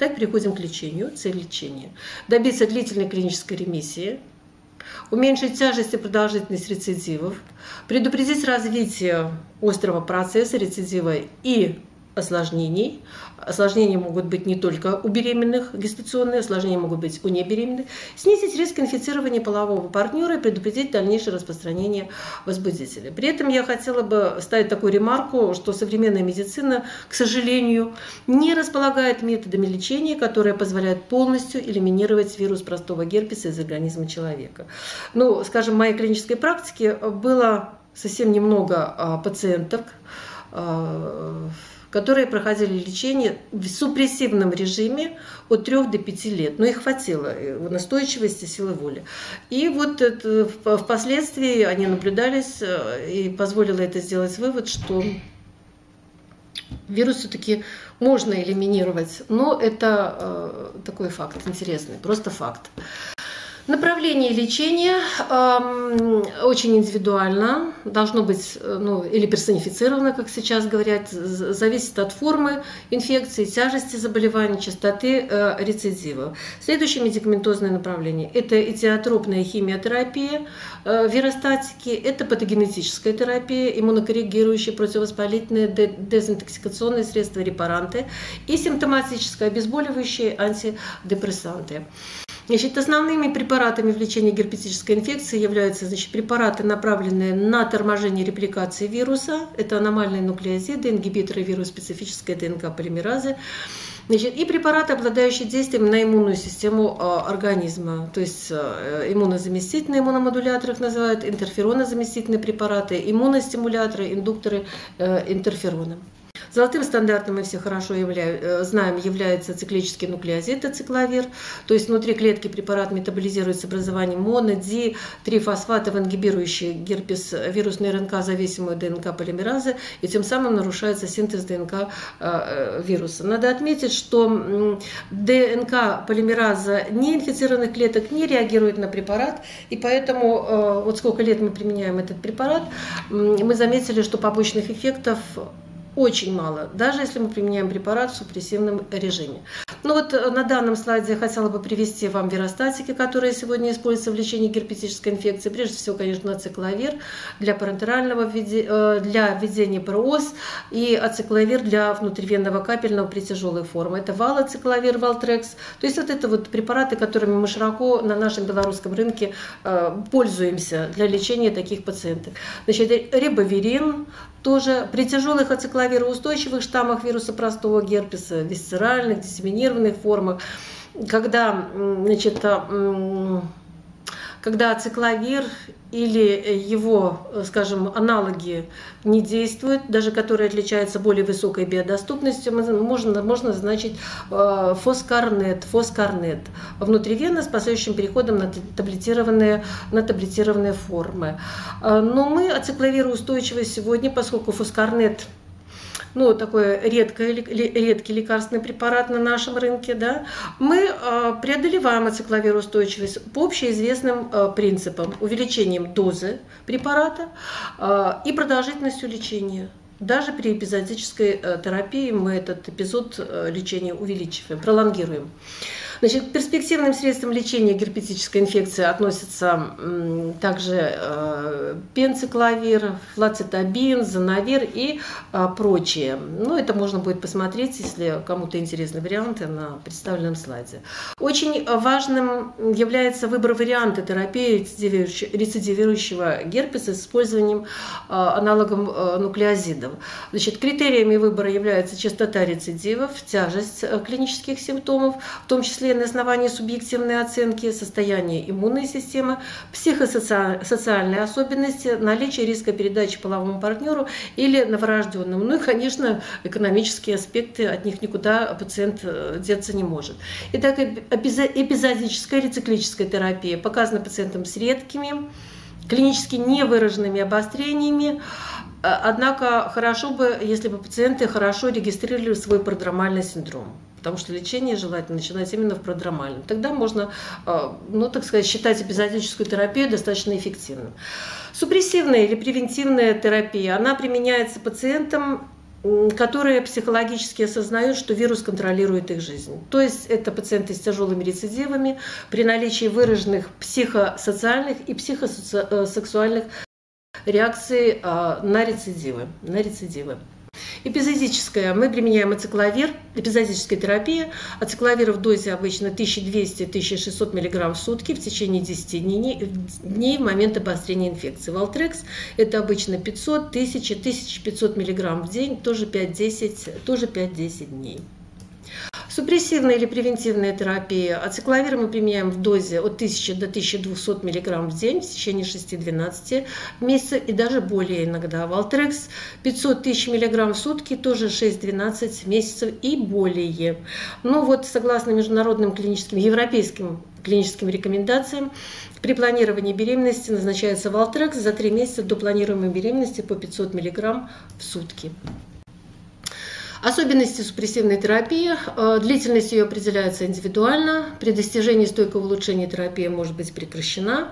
Итак, переходим к лечению. Цель лечения. Добиться длительной клинической ремиссии, уменьшить тяжесть и продолжительность рецидивов, предупредить развитие острого процесса рецидива и осложнений. Осложнения могут быть не только у беременных, гестационные осложнения могут быть у небеременных. Снизить риск инфицирования полового партнера и предупредить дальнейшее распространение возбудителя. При этом я хотела бы ставить такую ремарку, что современная медицина, к сожалению, не располагает методами лечения, которые позволяют полностью элиминировать вирус простого герпеса из организма человека. Ну, скажем, в моей клинической практике было совсем немного а, пациенток, а, которые проходили лечение в супрессивном режиме от 3 до 5 лет. Но их хватило, э, настойчивости, силы воли. И вот это, впоследствии они наблюдались, э, и позволило это сделать вывод, что вирус все-таки можно элиминировать, но это э, такой факт интересный, просто факт. Направление лечения э, очень индивидуально, должно быть э, ну, или персонифицировано, как сейчас говорят, зависит от формы инфекции, тяжести заболевания, частоты э, рецидива. Следующее медикаментозное направление – это этиотропная химиотерапия, э, виростатики, это патогенетическая терапия, иммунокоррегирующие, противовоспалительные, дезинтоксикационные средства, репаранты и симптоматическое обезболивающие антидепрессанты. Значит, основными препаратами в лечении герпетической инфекции являются значит, препараты, направленные на торможение репликации вируса. Это аномальные нуклеозиды, ингибиторы вирус-специфической ДНК-полимеразы. Значит, и препараты, обладающие действием на иммунную систему э, организма, то есть э, иммунозаместительные иммуномодуляторы их называют, интерферонозаместительные препараты, иммуностимуляторы, индукторы э, интерферона. Золотым стандартом мы все хорошо являю, э, знаем является циклический нуклеозид ацикловир, то есть внутри клетки препарат метаболизируется образованием моно, ди, трифосфатов, ингибирующие герпес вирусной РНК зависимую ДНК полимеразы, и тем самым нарушается синтез ДНК э, э, вируса. Надо отметить, что ДНК полимераза неинфицированных клеток не реагирует на препарат, и поэтому вот сколько лет мы применяем этот препарат, мы заметили, что побочных эффектов очень мало, даже если мы применяем препарат в супрессивном режиме. Ну вот э, на данном слайде я хотела бы привести вам виростатики, которые сегодня используются в лечении герпетической инфекции. Прежде всего, конечно, ацикловир для парентерального э, для введения ПРОС и ацикловир для внутривенного капельного при тяжелой форме. Это валоцикловир, валтрекс. То есть вот это вот препараты, которыми мы широко на нашем белорусском рынке э, пользуемся для лечения таких пациентов. Значит, рибоверин, тоже при тяжелых ацикловироустойчивых штаммах вируса простого герпеса, висцеральных, диссеминированных формах, когда значит, когда ацикловир или его, скажем, аналоги не действуют, даже которые отличаются более высокой биодоступностью, можно, можно назначить э, фоскарнет, фоскарнет внутривенно с последующим переходом на таблетированные, на таблетированные формы. Э, но мы ацикловироустойчивы сегодня, поскольку фоскарнет – ну, такой редкий, редкий лекарственный препарат на нашем рынке, да, мы а, преодолеваем ацикловироустойчивость по общеизвестным а, принципам, увеличением дозы препарата а, и продолжительностью лечения. Даже при эпизодической терапии мы этот эпизод лечения увеличиваем, пролонгируем. Значит, к перспективным средствам лечения герпетической инфекции относятся также э, пенцикловир, флацетабин, занавир и э, прочее. Ну, это можно будет посмотреть, если кому-то интересны варианты на представленном слайде. Очень важным является выбор варианта терапии рецидивирующего герпеса с использованием э, аналогом нуклеозидов. Значит, критериями выбора является частота рецидивов, тяжесть клинических симптомов, в том числе числе на основании субъективной оценки состояния иммунной системы, психосоциальные особенности, наличие риска передачи половому партнеру или новорожденному. Ну и, конечно, экономические аспекты, от них никуда пациент э, деться не может. Итак, эпизодическая рециклическая терапия показана пациентам с редкими, клинически невыраженными обострениями, э, Однако хорошо бы, если бы пациенты хорошо регистрировали свой продромальный синдром потому что лечение желательно начинать именно в продромальном. Тогда можно, а, ну, так сказать, считать эпизодическую терапию достаточно эффективным. Супрессивная или превентивная терапия, она применяется пациентам которые психологически осознают, что вирус контролирует их жизнь. То есть это пациенты с тяжелыми рецидивами при наличии выраженных психосоциальных и психосексуальных реакций а, на рецидивы. На рецидивы. Эпизодическая. Мы применяем ацикловир, эпизодическая терапия. Ацикловир в дозе обычно 1200-1600 мг в сутки в течение 10 дней, дней в момент обострения инфекции. Валтрекс это обычно 500, 1000, 1500 мг в день, тоже 5-10, тоже 5-10 дней. Супрессивная или превентивная терапия. Ацикловир мы применяем в дозе от 1000 до 1200 мг в день в течение 6-12 месяцев и даже более иногда. Валтрекс 500 тысяч мг в сутки, тоже 6-12 месяцев и более. Но вот согласно международным клиническим, европейским клиническим рекомендациям, при планировании беременности назначается Валтрекс за 3 месяца до планируемой беременности по 500 мг в сутки. Особенности супрессивной терапии. Э, длительность ее определяется индивидуально. При достижении стойкого улучшения терапия может быть прекращена.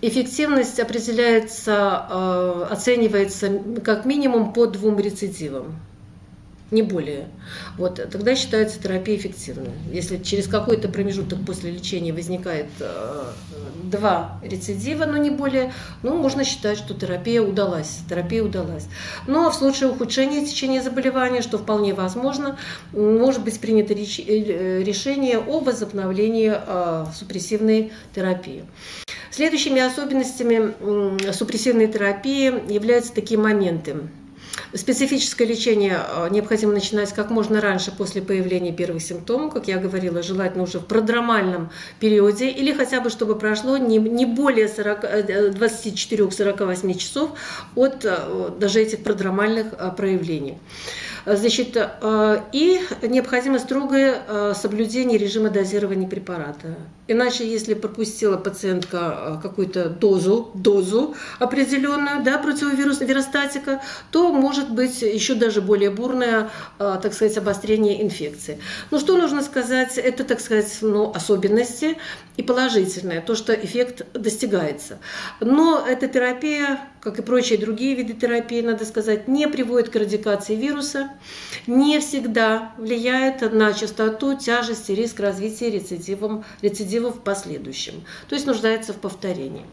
Эффективность определяется, э, оценивается как минимум по двум рецидивам не более. Вот, тогда считается терапия эффективной. Если через какой-то промежуток после лечения возникает э, два рецидива, но не более, ну, можно считать, что терапия удалась. Терапия удалась. Но в случае ухудшения течения заболевания, что вполне возможно, может быть принято э, решение о возобновлении э, супрессивной терапии. Следующими особенностями э, супрессивной терапии являются такие моменты – Специфическое лечение э, необходимо начинать как можно раньше после появления первых симптомов, как я говорила, желательно уже в продромальном периоде, или хотя бы чтобы прошло не, не более 24-48 э, часов от э, даже этих продромальных проявлений. Значит, и необходимо строгое соблюдение режима дозирования препарата. Иначе, если пропустила пациентка какую-то дозу, дозу определенную да, противовирусного виростатика, то может быть еще даже более бурное, так сказать, обострение инфекции. Ну что нужно сказать? Это, так сказать, ну, особенности и положительное, то, что эффект достигается. Но эта терапия, как и прочие другие виды терапии, надо сказать, не приводит к радикации вируса, не всегда влияет на частоту, тяжесть и риск развития рецидивов, рецидивов в последующем. То есть нуждается в повторении.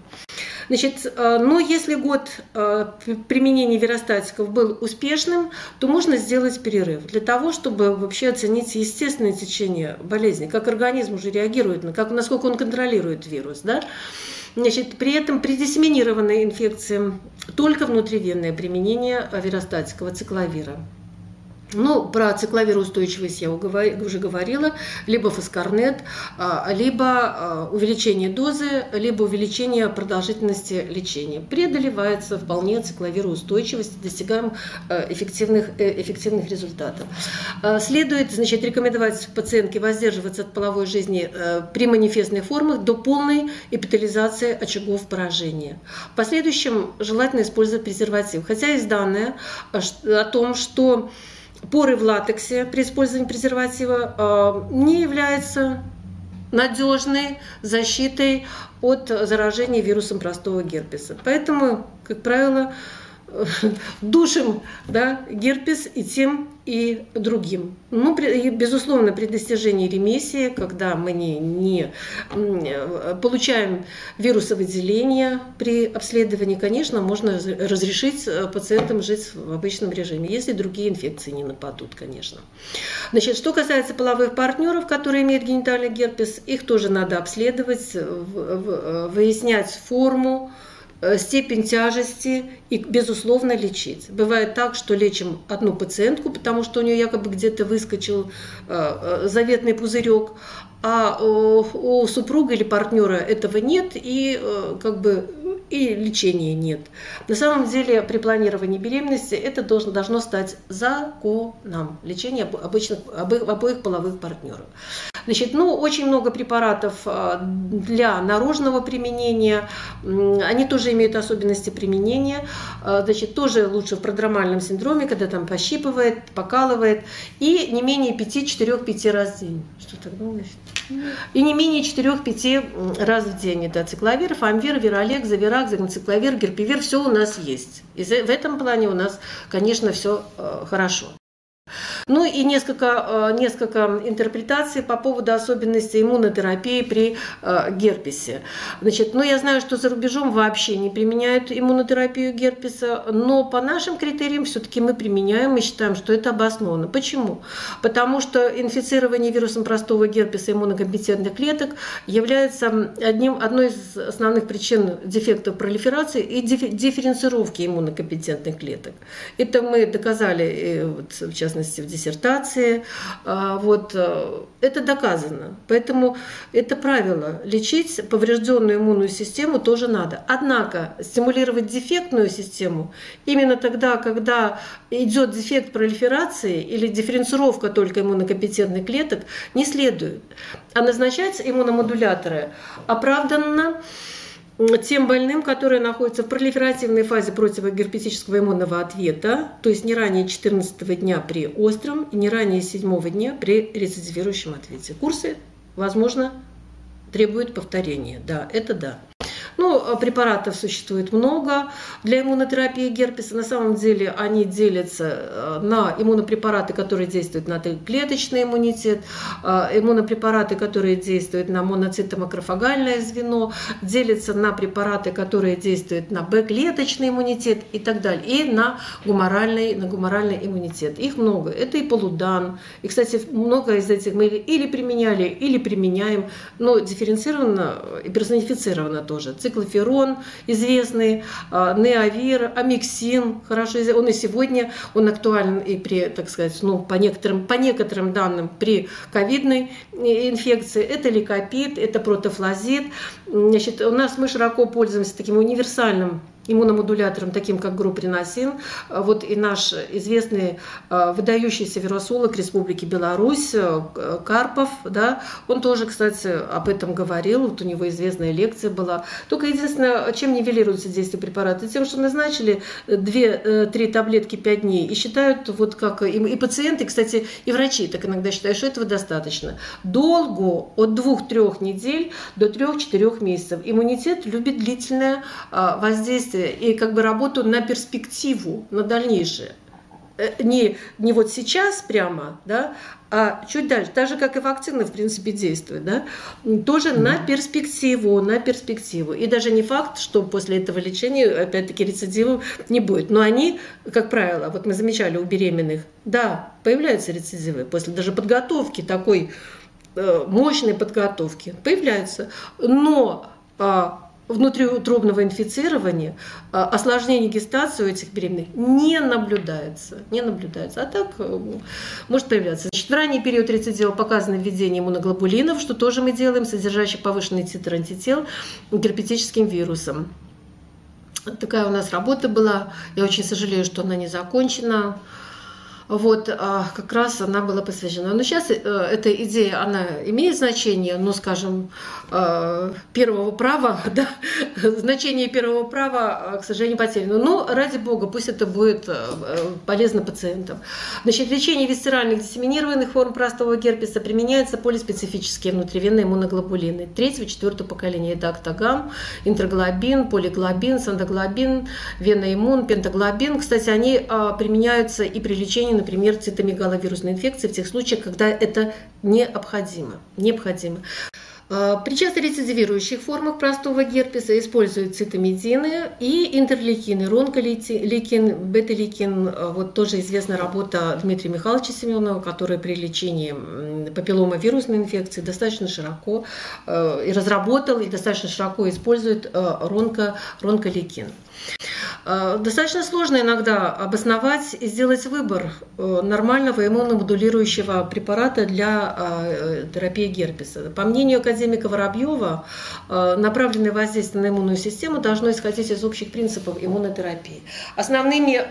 Значит, э, но если год э, применения веростатиков был успешным, то можно сделать перерыв для того, чтобы вообще оценить естественное течение болезни, как организм уже реагирует, на как, насколько он контролирует вирус. Да? Значит, при этом при диссеминированной инфекции только внутривенное применение веростатикова цикловира. Ну, про цикловироустойчивость я уже говорила, либо фоскарнет, а, либо а, увеличение дозы, либо увеличение продолжительности лечения. Преодолевается вполне цикловироустойчивость, достигаем а, эффективных, э, эффективных результатов. Следует значит, рекомендовать пациентке воздерживаться от половой жизни э, при манифестных формах до полной эпитализации очагов поражения. В последующем желательно использовать презерватив. Хотя есть данные о том, что поры в латексе при использовании презерватива а, не являются надежной защитой от заражения вирусом простого герпеса. Поэтому, как правило, душим да, герпес и тем, и другим. Ну, при, безусловно, при достижении ремиссии, когда мы не, не получаем вирусовыделение при обследовании, конечно, можно разрешить э, пациентам жить в обычном режиме, если другие инфекции не нападут, конечно. Значит, что касается половых партнеров, которые имеют генитальный герпес, их тоже надо обследовать, э, выяснять форму, Э, степень тяжести и, безусловно, лечить. Бывает так, что лечим одну пациентку, потому что у нее якобы где-то выскочил э, э, заветный пузырек, а у супруга или партнера этого нет, и как бы и лечения нет. На самом деле при планировании беременности это должно, должно стать законом лечения обычных, обоих половых партнеров. Значит, ну, очень много препаратов а, для наружного применения, они тоже имеют особенности применения, а, значит, тоже лучше в продромальном синдроме, когда там пощипывает, покалывает, и не менее 5-4-5 раз в день. Что так думаешь? И не менее 4-5 раз в день. Это цикловир, фамвир, виролек, завирак, загноцикловир, герпивир, все у нас есть. И в этом плане у нас, конечно, все а, хорошо. Ну и несколько, э, несколько интерпретаций по поводу особенностей иммунотерапии при э, герпесе. Значит, ну я знаю, что за рубежом вообще не применяют иммунотерапию герпеса, но по нашим критериям все-таки мы применяем и считаем, что это обосновано. Почему? Потому что инфицирование вирусом простого герпеса иммунокомпетентных клеток является одним, одной из основных причин дефектов пролиферации и дифференцировки иммунокомпетентных клеток. Это мы доказали, э, вот, в частности, в диссертации. А, вот, э, это доказано. Поэтому это правило. Лечить поврежденную иммунную систему тоже надо. Однако стимулировать дефектную систему именно тогда, когда идет дефект пролиферации или дифференцировка только иммунокомпетентных клеток, не следует. А назначать иммуномодуляторы оправданно тем больным, которые находятся в пролиферативной фазе противогерпетического иммунного ответа, то есть не ранее 14 дня при остром и не ранее 7 дня при рецидивирующем ответе. Курсы, возможно, требуют повторения. Да, это да. Ну, а препаратов существует много для иммунотерапии герпеса. На самом деле они делятся э, на иммунопрепараты, которые действуют на клеточный иммунитет, э, иммунопрепараты, которые действуют на моноцитомакрофагальное звено, делятся на препараты, которые действуют на Б-клеточный иммунитет и так далее, и на гуморальный, на гуморальный иммунитет. Их много. Это и полудан. И, кстати, много из этих мы или применяли, или применяем, но дифференцированно и персонифицированно тоже циклоферон известный, а, неовир, амиксин, хорошо. Он и сегодня, он актуален и при, так сказать, ну, по некоторым, по некоторым данным при ковидной инфекции. Это лейкопит, это протофлазид. Значит, у нас мы широко пользуемся таким универсальным иммуномодулятором, таким как груприносин. Вот и наш известный э, выдающийся вирусолог Республики Беларусь э, Карпов, да, он тоже, кстати, об этом говорил, вот у него известная лекция была. Только единственное, чем нивелируется действие препарата? Тем, что назначили 2-3 э, таблетки 5 дней и считают, вот как и, и пациенты, кстати, и врачи так иногда считают, что этого достаточно. Долго, от 2-3 недель до 3-4 месяцев. Иммунитет любит длительное воздействие и как бы работу на перспективу, на дальнейшее. Э, не, не вот сейчас прямо, да, а чуть дальше, так же, как и вакцины, в принципе, действуют, да, тоже mm-hmm. на перспективу, на перспективу. И даже не факт, что после этого лечения, опять-таки, рецидивов не будет. Но они, как правило, вот мы замечали у беременных, да, появляются рецидивы после даже подготовки такой э, мощной подготовки, появляются. Но а, внутриутробного инфицирования, а, осложнений гестации у этих беременных не наблюдается. Не наблюдается. А так э, может появляться. Значит, в ранний период рецидива показано введение иммуноглобулинов, что тоже мы делаем, содержащий повышенный титр антител герпетическим вирусом. Такая у нас работа была. Я очень сожалею, что она не закончена. Вот, а как раз она была посвящена. Но сейчас э, эта идея, она имеет значение, ну, скажем, э, первого права, да, значение первого права, к сожалению, потеряно. Но, ради бога, пусть это будет э, полезно пациентам. Значит, лечение висцеральных диссеминированных форм простого герпеса применяются полиспецифические внутривенные иммуноглобулины третьего, четвертого поколения. Это актогам, интроглобин, полиглобин, сандоглобин, веноиммун, пентаглобин. Кстати, они применяются и при лечении например, цитомегаловирусной инфекции в тех случаях, когда это необходимо. необходимо. А, при часто рецидивирующих формах простого герпеса используют цитомедины и интерлейкины, ронколейкин, бета-лейкин. А, вот тоже известна работа Дмитрия Михайловича Семенова, который при лечении папилломовирусной инфекции достаточно широко а, и разработал, и достаточно широко использует ронко, ронколейкин. Достаточно сложно иногда обосновать и сделать выбор нормального иммуномодулирующего препарата для э, терапии герпеса. По мнению академика Воробьева, направленное воздействие на иммунную систему должно исходить из общих принципов иммунотерапии. Основными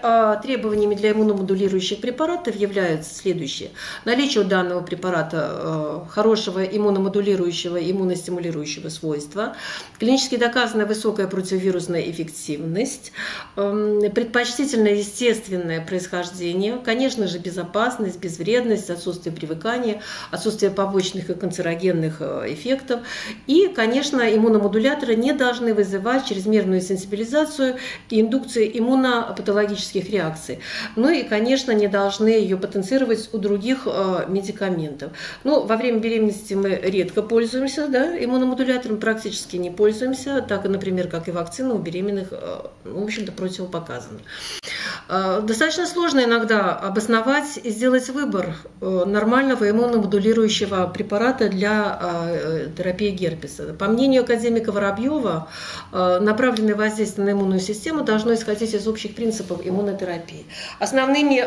требованиями для иммуномодулирующих препаратов являются следующие. Наличие у данного препарата хорошего иммуномодулирующего, иммуностимулирующего свойства, клинически доказанная высокая противовирусная эффективность, Эм, предпочтительно естественное происхождение, конечно же, безопасность, безвредность, отсутствие привыкания, отсутствие побочных и канцерогенных э, эффектов. И, конечно, иммуномодуляторы не должны вызывать чрезмерную сенсибилизацию и индукцию иммунопатологических реакций. Ну и, конечно, не должны ее потенцировать у других э, медикаментов. Ну, во время беременности мы редко пользуемся да, иммуномодулятором, практически не пользуемся, так, например, как и вакцина у беременных, э, в общем-то, противопоказано. Э, достаточно сложно иногда обосновать и сделать выбор э, нормального иммуномодулирующего препарата для э, терапии герпеса. По мнению академика Воробьева, направленное воздействие на иммунную систему должно исходить из общих принципов иммунотерапии. Основными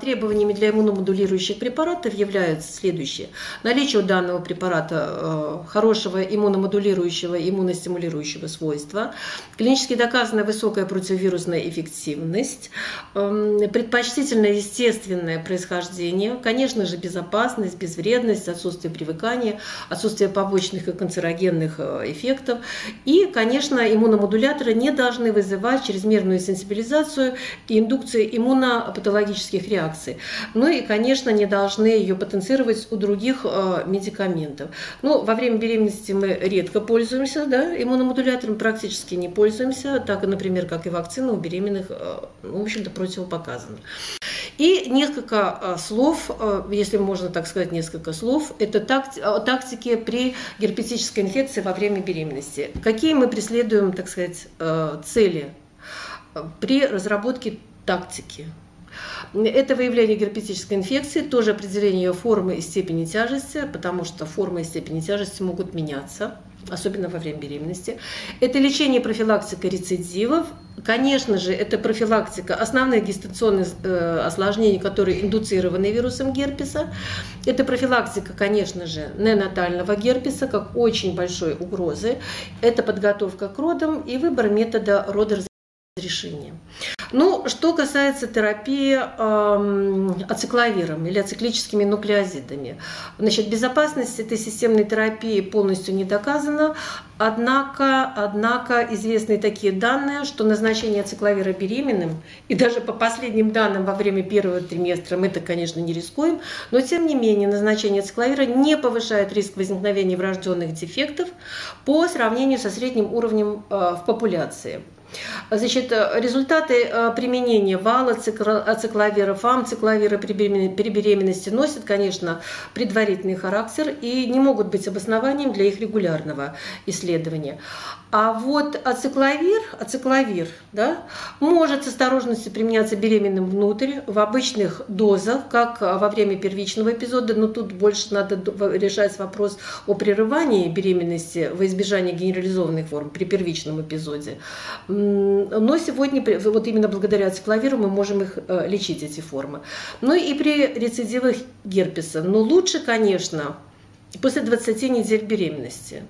требованиями для иммуномодулирующих препаратов являются следующие. Наличие у данного препарата хорошего иммуномодулирующего, иммуностимулирующего свойства, клинически доказанная высокая противовирусная эффективность, предпочтительно естественное происхождение, конечно же, безопасность, безвредность, отсутствие привыкания, отсутствие побочных и канцерогенных э, эффектов. И, конечно, иммуномодуляторы не должны вызывать чрезмерную сенсибилизацию и индукцию иммунопатологических реакций. Ну и, конечно, не должны ее потенцировать у других э, медикаментов. Ну, во время беременности мы редко пользуемся да, иммуномодулятором, практически не пользуемся, так, например, как и вакцина у беременных, э, в общем-то, противопоказано. И несколько э, слов, э, если можно так сказать, несколько слов, это тактики при герпетической инфекции во время беременности. Какие мы преследуем, так сказать, э, цели при разработке тактики? Это выявление герпетической инфекции, тоже определение ее формы и степени тяжести, потому что форма и степень тяжести могут меняться особенно во время беременности. Это лечение и профилактика рецидивов. Конечно же, это профилактика основных гестационных э, осложнений, которые индуцированы вирусом герпеса. Это профилактика, конечно же, ненатального герпеса, как очень большой угрозы. Это подготовка к родам и выбор метода родоразрешения. Ну, что касается терапии э, ацикловиром или ациклическими нуклеозидами. Значит, безопасность этой системной терапии полностью не доказана, однако, однако известны такие данные, что назначение ацикловира беременным, и даже по последним данным во время первого триместра мы это, конечно, не рискуем, но тем не менее назначение ацикловира не повышает риск возникновения врожденных дефектов по сравнению со средним уровнем э, в популяции. Значит, результаты э, применения вала, ацикловира, фам-цикловира при беременности носят, конечно, предварительный характер и не могут быть обоснованием для их регулярного исследования. А вот ацикловир, ацикловир да, может с осторожностью применяться беременным внутрь в обычных дозах, как во время первичного эпизода, но тут больше надо решать вопрос о прерывании беременности во избежание генерализованных форм при первичном эпизоде. Но сегодня, вот именно благодаря ацикловиру, мы можем их э, лечить, эти формы. Ну и при рецидивах герпеса. Но лучше, конечно, после 20 недель беременности.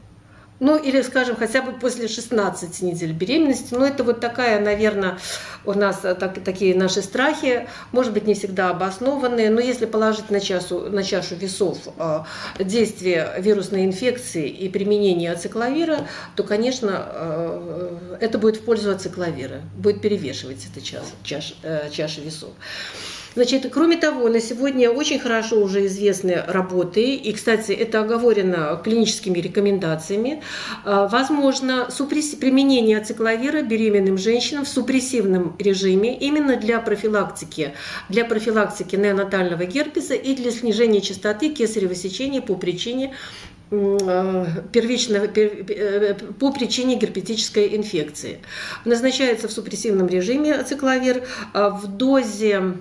Ну, или, скажем, хотя бы после 16 недель беременности. Ну, это вот такая, наверное, у нас э, так, такие наши страхи, может быть, не всегда обоснованные, но если положить на, чашу, на чашу весов э, действие вирусной инфекции и применение ацикловира, то, конечно, э, это будет в пользу ацикловира, будет перевешивать эта чаша, чаша, э, чаша весов. Значит, кроме того, на сегодня очень хорошо уже известны работы, и, кстати, это оговорено клиническими рекомендациями, а, возможно применение ацикловира беременным женщинам в супрессивном режиме именно для профилактики, для профилактики неонатального герпеса и для снижения частоты кесарево сечения по причине а, первичного, э, по причине герпетической инфекции. Назначается в супрессивном режиме ацикловир а, в дозе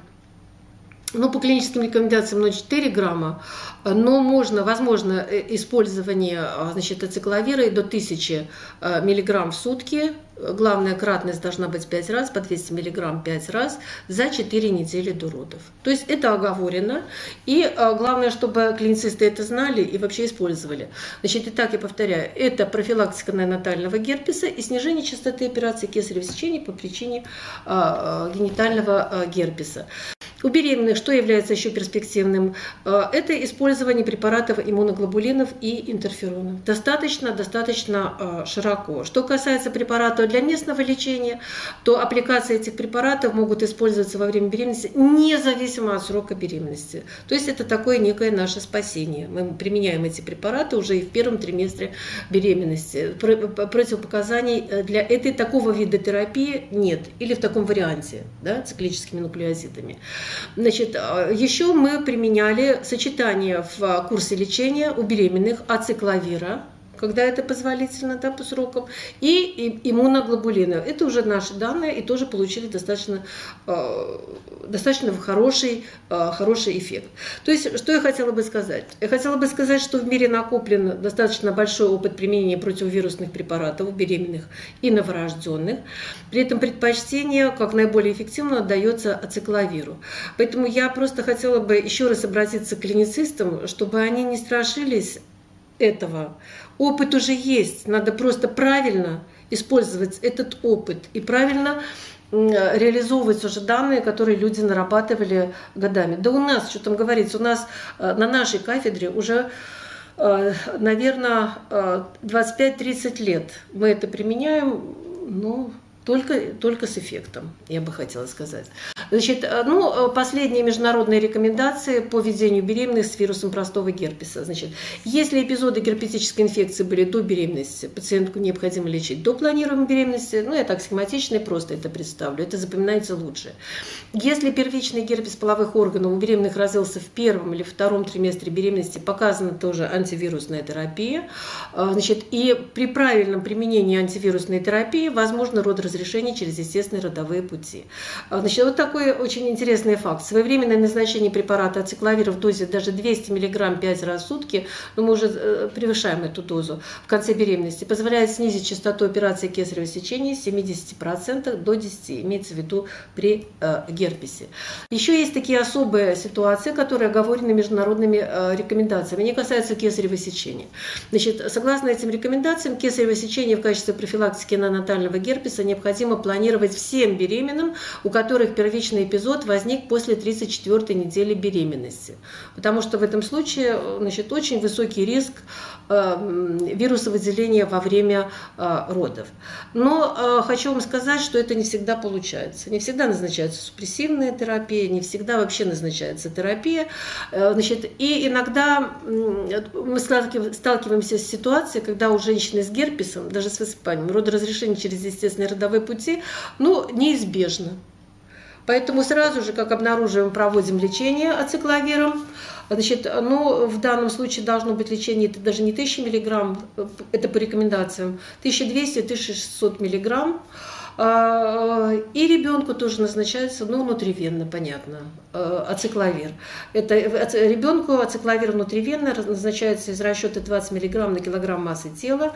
ну, по клиническим рекомендациям 0,4 грамма, но можно, возможно э, использование а, значит, ацикловира до 1000 э, миллиграмм в сутки. Главная кратность должна быть 5 раз, по 200 миллиграмм 5 раз за 4 недели до родов. То есть это оговорено. И э, главное, чтобы клиницисты это знали и вообще использовали. Значит, итак, я повторяю, это профилактика неонатального герпеса и снижение частоты операций кесарево сечения по причине генитального герпеса. У беременных что является еще перспективным? Э, это использование препаратов иммуноглобулинов и интерферонов. Достаточно, достаточно э, широко. Что касается препаратов для местного лечения, то аппликации этих препаратов могут использоваться во время беременности независимо от срока беременности. То есть это такое некое наше спасение. Мы применяем эти препараты уже и в первом триместре беременности. Противопоказаний э, для этой такого вида терапии нет. Или в таком варианте, да, циклическими нуклеозидами. Значит, а, еще мы применяли сочетание в курсе лечения у беременных ацикловира, когда это позволительно да, по срокам, и иммуноглобулины. Это уже наши данные и тоже получили достаточно, э, достаточно хороший, э, хороший эффект. То есть, что я хотела бы сказать? Я хотела бы сказать, что в мире накоплен достаточно большой опыт применения противовирусных препаратов у беременных и новорожденных. При этом предпочтение, как наиболее эффективно, отдается ацикловиру. Поэтому я просто хотела бы еще раз обратиться к клиницистам, чтобы они не страшились этого. Опыт уже есть, надо просто правильно использовать этот опыт и правильно реализовывать уже данные, которые люди нарабатывали годами. Да у нас, что там говорится, у нас э, на нашей кафедре уже э, наверное, 25-30 э, лет мы это применяем, ну, только, только с эффектом, я бы хотела сказать. Значит, э, ну, э, последние международные рекомендации по ведению беременных с вирусом простого герпеса. Значит, если эпизоды герпетической инфекции были до беременности, пациентку необходимо лечить до планируемой беременности. Ну, я так схематично и просто это представлю. Это запоминается лучше. Если первичный герпес половых органов у беременных развился в первом или втором триместре беременности, показана тоже антивирусная терапия. Э, значит, и при правильном применении антивирусной терапии возможно род разрешения через естественные родовые пути. А, значит, вот такой очень интересный факт. Своевременное назначение препарата ацикловира в дозе даже 200 мг 5 раз в сутки, но мы уже э, превышаем эту дозу в конце беременности, позволяет снизить частоту операции кесарево сечения с 70% до 10%, имеется в виду при э, герпесе. Еще есть такие особые ситуации, которые оговорены международными э, рекомендациями. Они касаются кесарево сечения. Значит, согласно этим рекомендациям, кесарево сечение в качестве профилактики неонатального герпеса необходимо необходимо планировать всем беременным, у которых первичный эпизод возник после 34 недели беременности. Потому что в этом случае значит, очень высокий риск э, вирусовыделения во время э, родов. Но э, хочу вам сказать, что это не всегда получается. Не всегда назначается супрессивная терапия, не всегда вообще назначается терапия. Значит, и иногда мы сталкиваемся с ситуацией, когда у женщины с герпесом, даже с высыпанием, родоразрешение через естественный родовой родовые пути, ну, неизбежно. Поэтому сразу же, как обнаруживаем, проводим лечение ацикловиром. Значит, ну, в данном случае должно быть лечение, это даже не 1000 миллиграмм, это по рекомендациям, 1200-1600 миллиграмм. А, и ребенку тоже назначается, ну, внутривенно, понятно, э, ацикловир. Это ребенку ацикловир внутривенно назначается из расчета 20 мг на килограмм массы тела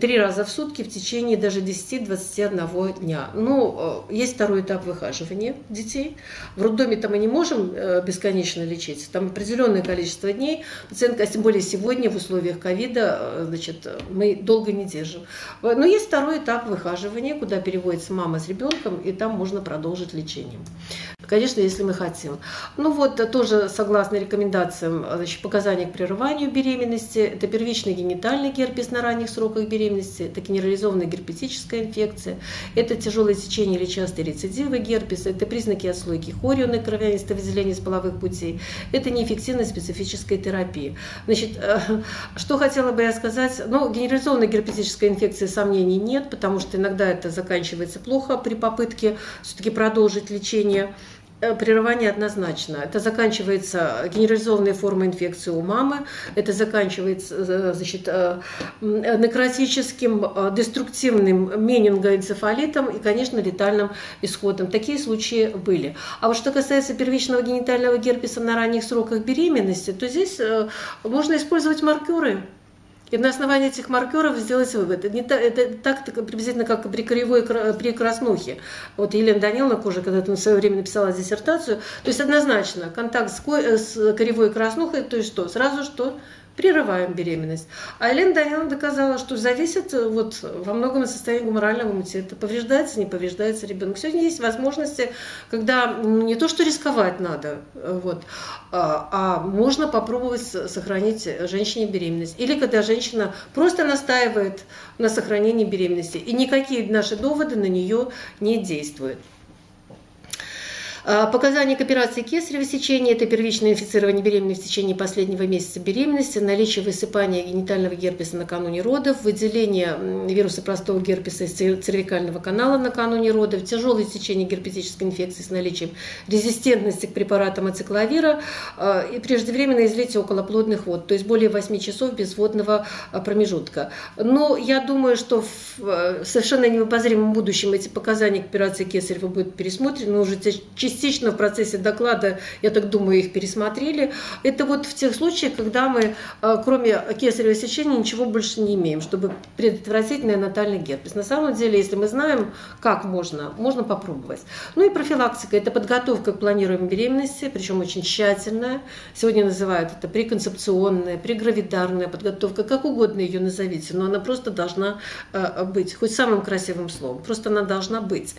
три раза в сутки в течение даже 10-21 дня. Ну, э, есть второй этап выхаживания детей. В роддоме там мы не можем э, бесконечно лечить, там определенное количество дней. Пациентка, а тем более сегодня в условиях ковида, значит, мы долго не держим. Но есть второй этап выхаживания, куда переводится переводится мама с ребенком, и там можно продолжить лечение. Конечно, если мы хотим. Ну вот, тоже согласно рекомендациям, значит, показания к прерыванию беременности, это первичный генитальный герпес на ранних сроках беременности, это генерализованная герпетическая инфекция, это тяжелое течение или частые рецидивы герпеса, это признаки отслойки хорионы, кровянистого выделения с половых путей, это неэффективная специфическая терапия. Значит, э, что хотела бы я сказать? Ну, генерализованной герпетической инфекции сомнений нет, потому что иногда это заканчивается плохо при попытке все-таки продолжить лечение. Э, прерывание однозначно. Это заканчивается генерализованной формой инфекции у мамы, это заканчивается э, значит, э, некротическим, деструктивным менингоэнцефалитом и, конечно, летальным исходом. Такие случаи были. А вот что касается первичного генитального герпеса на ранних сроках беременности, то здесь можно использовать маркеры и на основании этих маркеров сделать вывод. Это, не та, это так приблизительно, как при кривой при краснухе. Вот Елена Даниловна уже когда-то в свое время написала диссертацию. То есть однозначно контакт с, с кривой краснухой, то есть что? Сразу что? Прерываем беременность. А Елена Даниловна доказала, что зависит э, вот, во многом от состояния гуморального иммунитета. Повреждается, не повреждается ребенок. Сегодня есть возможности, когда не то, что рисковать надо, э, вот, а, а можно попробовать сохранить женщине беременность. Или когда женщина просто настаивает на сохранении беременности, и никакие наши доводы на нее не действуют. А, показания к операции кесарево сечения – это первичное инфицирование беременной в течение последнего месяца беременности, наличие высыпания генитального герпеса накануне родов, выделение вируса простого герпеса из цервикального канала накануне родов, тяжелое течение герпетической инфекции с наличием резистентности к препаратам ацикловира а, и преждевременное излитие околоплодных вод, то есть более 8 часов без водного а, промежутка. Но я думаю, что в совершенно необозримом будущем эти показания к операции кесарева будут пересмотрены уже частично частично в процессе доклада, я так думаю, их пересмотрели. Это вот в тех случаях, когда мы, э, кроме кесарево сечения, ничего больше не имеем, чтобы предотвратить неонатальный герпес. На самом деле, если мы знаем, как можно, можно попробовать. Ну и профилактика – это подготовка к планируемой беременности, причем очень тщательная. Сегодня называют это преконцепционная, прегравидарная подготовка, как угодно ее назовите, но она просто должна э, быть, хоть самым красивым словом, просто она должна быть.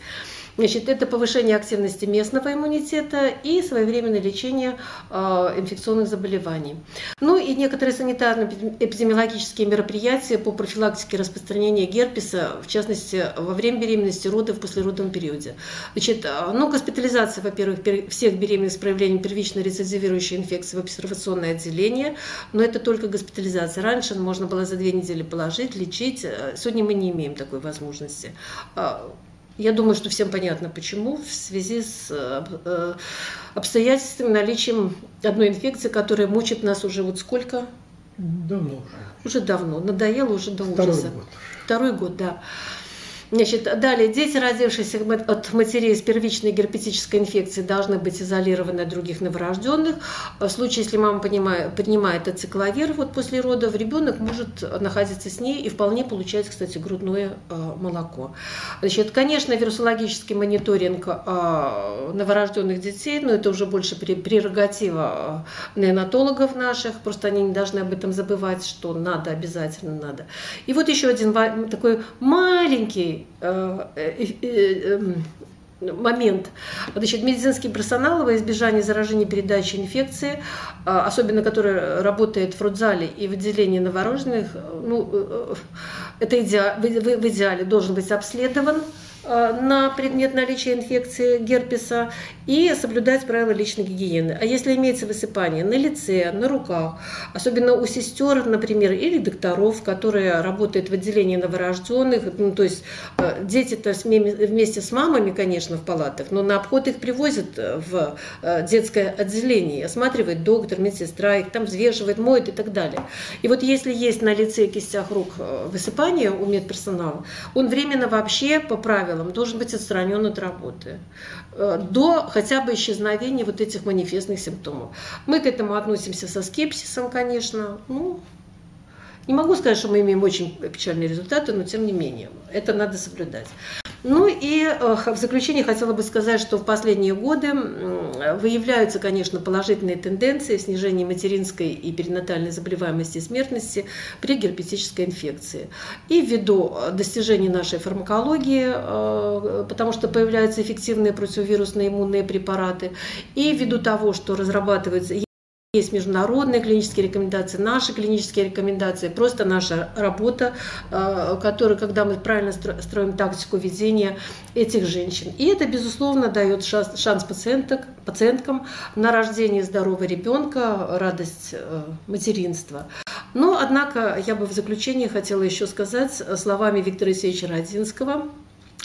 Значит, это повышение активности местного иммунитета и своевременное лечение э, инфекционных заболеваний. Ну и некоторые санитарно-эпидемиологические мероприятия по профилактике распространения герпеса, в частности, во время беременности, родов, в послеродовом периоде. Значит, э, ну, госпитализация, во-первых, всех беременных с проявлением первичной рецидивирующей инфекции в обсервационное отделение, но это только госпитализация. Раньше можно было за две недели положить, лечить. Э, сегодня мы не имеем такой возможности. Я думаю, что всем понятно, почему. В связи с э, э, обстоятельствами, наличием одной инфекции, которая мучит нас уже вот сколько? Давно уже. Уже давно. Надоело уже до Второй ужаса. Год. Второй год, да. Значит, далее, дети, родившиеся от матерей с первичной герпетической инфекцией, должны быть изолированы от других новорожденных. В случае, если мама принимает, принимает ацикловир вот после родов, ребенок может находиться с ней и вполне получать, кстати, грудное э, молоко. Значит, конечно, вирусологический мониторинг э, новорожденных детей, но это уже больше прерогатива э, неонатологов наших, просто они не должны об этом забывать, что надо, обязательно надо. И вот еще один такой маленький Э, э, э, эм, момент. Значит, медицинский персонал во избежание заражения передачи инфекции, особенно который работает в родзале и в отделении новорожденных, ну, это идеал, в идеале должен быть обследован, на предмет наличия инфекции герпеса и соблюдать правила личной гигиены. А если имеется высыпание на лице, на руках, особенно у сестер, например, или докторов, которые работают в отделении новорожденных, ну, то есть э, дети-то вместе с мамами, конечно, в палатах, но на обход их привозят э, в детское отделение, осматривает доктор, медсестра, их там взвешивает, моет и так далее. И вот если есть на лице и кистях рук высыпание у медперсонала, он временно вообще по правилам правилам должен быть отстранен от работы э, до хотя бы исчезновения вот этих манифестных симптомов. Мы к этому относимся со скепсисом, конечно. Ну, не могу сказать, что мы имеем очень печальные результаты, но тем не менее, это надо соблюдать. Ну и э, в заключение хотела бы сказать, что в последние годы выявляются, конечно, положительные тенденции снижения материнской и перинатальной заболеваемости и смертности при герпетической инфекции. И ввиду достижений нашей фармакологии, э, потому что появляются эффективные противовирусные иммунные препараты, и ввиду того, что разрабатываются есть международные клинические рекомендации, наши клинические рекомендации, просто наша работа, э, которая, когда мы правильно строим тактику ведения этих женщин. И это, безусловно, дает шанс пациенток, пациенткам на рождение здорового ребенка, радость э, материнства. Но, однако, я бы в заключение хотела еще сказать словами Виктора Исеевича Родинского,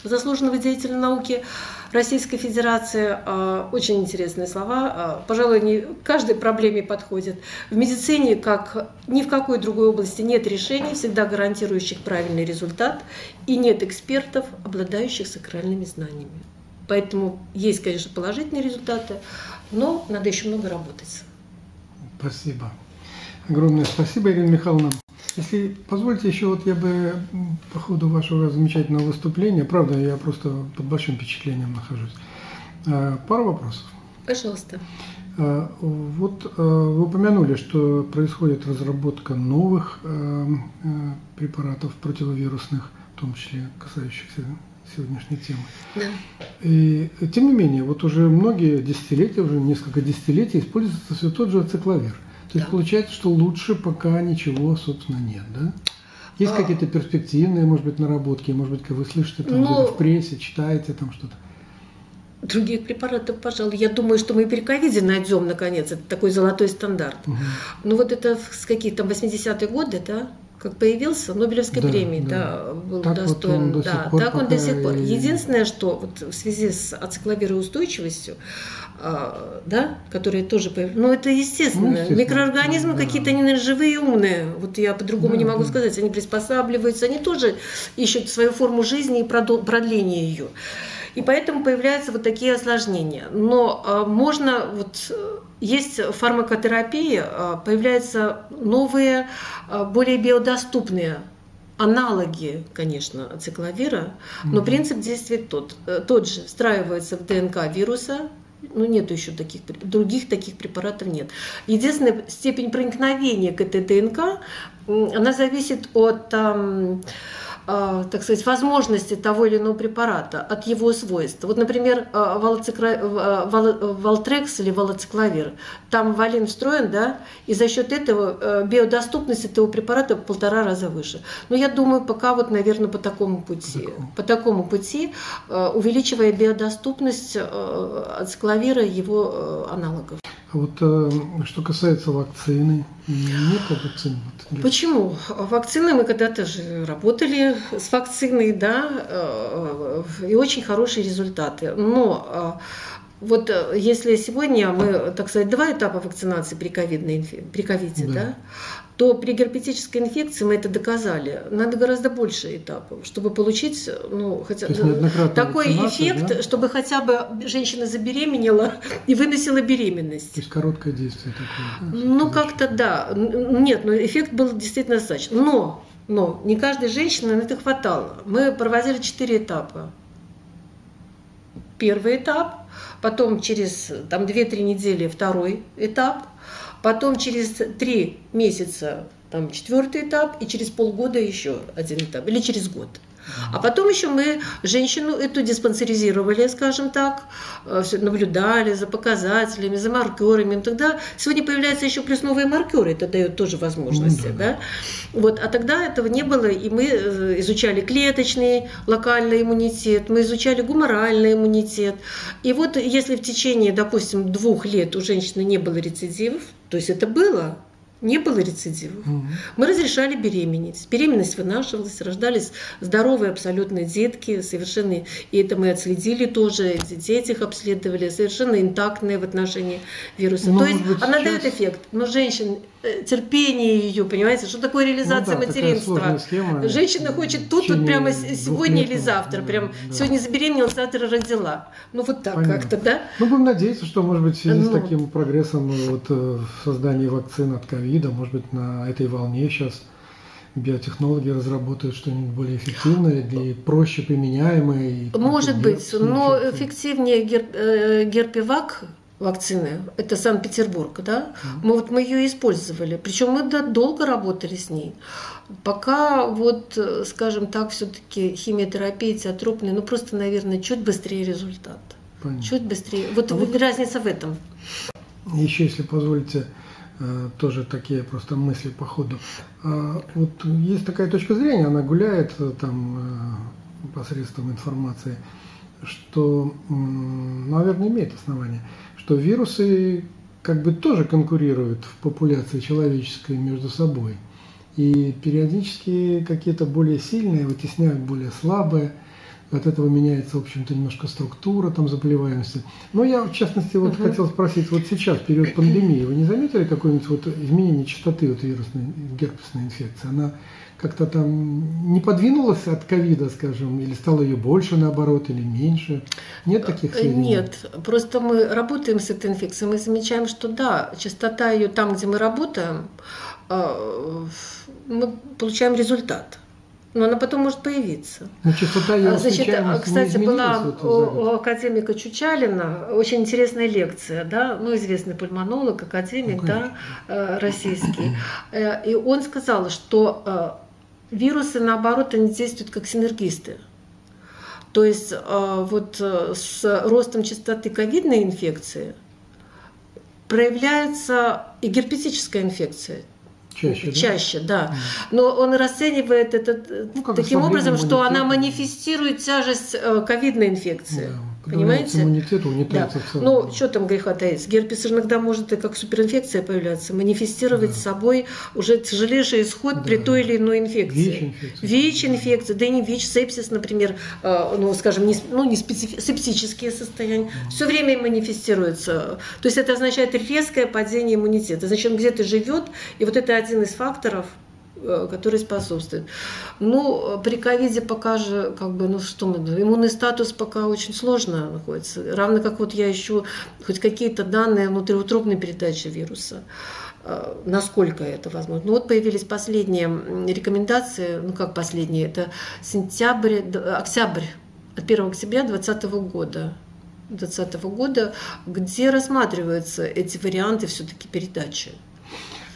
заслуженного деятеля науки Российской Федерации. А, очень интересные слова. А, пожалуй, они каждой проблеме подходят. В медицине, как ни в какой другой области, нет решений, всегда гарантирующих правильный результат, и нет экспертов, обладающих сакральными знаниями. Поэтому есть, конечно, положительные результаты, но надо еще много работать. Спасибо. Огромное спасибо, Ирина Михайловна. Если позвольте, еще вот я бы по ходу вашего замечательного выступления, правда, я просто под большим впечатлением нахожусь, а, пару вопросов. Пожалуйста. А, вот а, вы упомянули, что происходит разработка новых препаратов противовирусных, в том числе касающихся сегодняшней темы. Да. И тем не менее, вот уже многие десятилетия, уже несколько десятилетий используется все тот же ацикловир. То есть да. получается, что лучше пока ничего, собственно, нет, да? Есть а... какие-то перспективные, может быть, наработки, может быть, вы слышите там Но... Ну, в прессе, читаете там что-то? Других препаратов, пожалуй. Я думаю, что мы при ковиде найдем, наконец, это такой золотой стандарт. Угу. Ну вот это с каких-то 80-е годы, да, как появился, Нобелевской да, премии, да, да был так достоин. Вот да, так он до сих пор. И... Единственное, что вот в связи с ацикловироустойчивостью, а, да, которые тоже появились. Ну, это естественно. Ну, естественно. Микроорганизмы да. какие-то они живые и умные. Вот я по-другому да, не могу да. сказать. Они приспосабливаются, они тоже ищут свою форму жизни и продление ее. И поэтому появляются вот такие осложнения. Но э, можно, вот есть фармакотерапия, э, появляются новые, э, более биодоступные аналоги, конечно, ацикловира, но принцип действия тот, тот же. Встраивается в ДНК вируса, ну, нет еще таких, других таких препаратов нет. Единственная степень проникновения к этой ДНК, она зависит от так сказать, возможности того или иного препарата, от его свойств. Вот, например, а, а, Валтрекс или Валоцикловир, там валин встроен, да, и за счет этого биодоступность этого препарата в полтора раза выше. Но я думаю, пока вот, наверное, по такому пути, по такому пути, увеличивая биодоступность ацикловира и его аналогов. Вот э, что касается вакцины, нет вакцины? Почему? Вакцины мы когда-то же работали с вакциной, да, э, и очень хорошие результаты. Но э, вот если сегодня мы, так сказать, два этапа вакцинации при ковидной при ковиде, да. да, то при герпетической инфекции мы это доказали. Надо гораздо больше этапов, чтобы получить ну, хотя, такой эффект, да? чтобы хотя бы женщина забеременела и выносила беременность. То есть короткое действие такое. Да? Ну, как-то да. Нет, но эффект был действительно достаточно. Но, но не каждой женщине на это хватало. Мы проводили четыре этапа. Первый этап, потом через там, 2-3 недели второй этап – Потом через три месяца там четвертый этап, и через полгода еще один этап, или через год. А потом еще мы женщину эту диспансеризировали, скажем так, э, наблюдали за показателями, за маркерами. Тогда сегодня появляются еще плюс новые маркеры, это дает тоже возможности. Ну, да. Да? Вот, а тогда этого не было, и мы э, изучали клеточный локальный иммунитет, мы изучали гуморальный иммунитет. И вот если в течение, допустим, двух лет у женщины не было рецидивов, то есть это было, не было рецидивов. Угу. Мы разрешали беременеть. Беременность вынашивалась, рождались здоровые абсолютно детки, совершенно, и это мы отследили тоже, детей этих обследовали, совершенно интактные в отношении вируса. Ну, То есть быть, она сейчас... дает эффект, но женщин терпение ее, понимаете, что такое реализация ну, да, материнства. Схема, Женщина хочет тут, тут прямо сегодня или завтра, прям да. сегодня забеременела, завтра родила. Ну вот так как-то, да? Ну будем надеяться, что, может быть, в связи ну, с таким прогрессом вот, э, в создании вакцин от ковида, может быть, на этой волне сейчас биотехнологи разработают что-нибудь более эффективное и проще применяемое. Может быть, но эффективнее гер, э, герпивак вакцины, это Санкт-Петербург, да, мы вот мы ее использовали, причем мы да, долго работали с ней, пока вот, скажем так, все-таки химиотерапия теотропная, ну просто, наверное, чуть быстрее результат, Понятно. чуть быстрее, вот а вот разница в этом. Еще, если позволите, э, тоже такие просто мысли по ходу. А, вот есть такая точка зрения, она гуляет э, там э, посредством информации, что, наверное, имеет основание – что вирусы как бы тоже конкурируют в популяции человеческой между собой. И периодически какие-то более сильные вытесняют более слабые. от этого меняется, в общем-то, немножко структура там заболеваемости. Но я, в частности, вот угу. хотел спросить, вот сейчас, в период пандемии, вы не заметили какое-нибудь вот изменение частоты вот вирусной герпесной инфекции? Она как-то там не подвинулась от ковида, скажем, или стало ее больше наоборот, или меньше? Нет таких э, сведений? Нет, просто мы работаем с этой инфекцией, мы замечаем, что да, частота ее там, где мы работаем, э, мы получаем результат но она потом может появиться. Но частота ее Значит, кстати, была у, у академика Чучалина очень интересная лекция, да, ну, известный пульмонолог, академик, ну, да, э, российский. И он сказал, что вирусы, наоборот, они действуют как синергисты. То есть вот с ростом частоты ковидной инфекции проявляется и герпетическая инфекция – Чаще, Чаще, да. Но он расценивает это ну, таким образом, что она манифестирует тяжесть э, ковидной инфекции. Да. Понимаете? Иммунитет угнетается да. Ну, что там греха таить? Герпес иногда может и как суперинфекция появляться, манифестировать да. собой уже тяжелейший исход да. при той или иной инфекции. ВИЧ-инфекция. ВИЧ-инфекция, да и не ВИЧ, сепсис, например, э, ну, скажем, не, ну, не специфи- септические состояния. Да. Все время манифестируется. То есть это означает резкое падение иммунитета. Значит, он где-то живет, и вот это один из факторов – Э, который способствует. Ну, при ковиде пока же, как бы, ну что мы, иммунный статус пока очень сложно находится. Равно как вот я ищу хоть какие-то данные внутриутробной передачи вируса э, насколько это возможно. Ну вот появились последние рекомендации, ну как последние, это сентябрь, октябрь, от 1 октября 2020 года. 2020 года, где рассматриваются эти варианты все-таки передачи.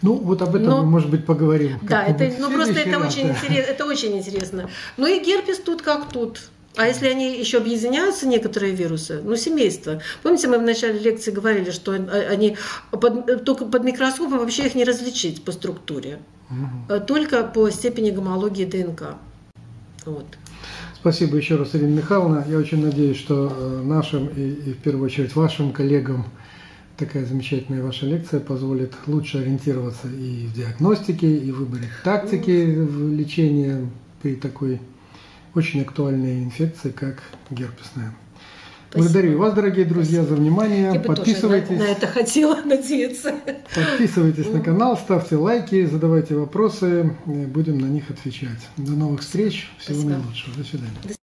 Ну, вот об этом Но, мы, может быть, поговорим. Да, это, ну просто это раз, очень, да. интересно, это очень интересно. Ну и герпес тут как тут. А если они еще объединяются, некоторые вирусы, ну, семейство. Помните, мы в начале лекции говорили, что они под, только под микроскопом вообще их не различить по структуре, угу. только по степени гомологии ДНК. Вот. Спасибо еще раз, Ирина Михайловна. Я очень надеюсь, что э, нашим и, и в первую очередь вашим коллегам такая замечательная ваша лекция позволит лучше ориентироваться и в диагностике, и в выборе тактики в лечении при такой очень актуальной инфекции, как герпесная. Спасибо. Благодарю вас, дорогие друзья, за внимание. Я Подписывайтесь. на, на это хотела надеяться. Подписывайтесь на канал, ставьте лайки, задавайте вопросы, будем на них отвечать. До новых встреч, всего Спасибо. наилучшего. До свидания.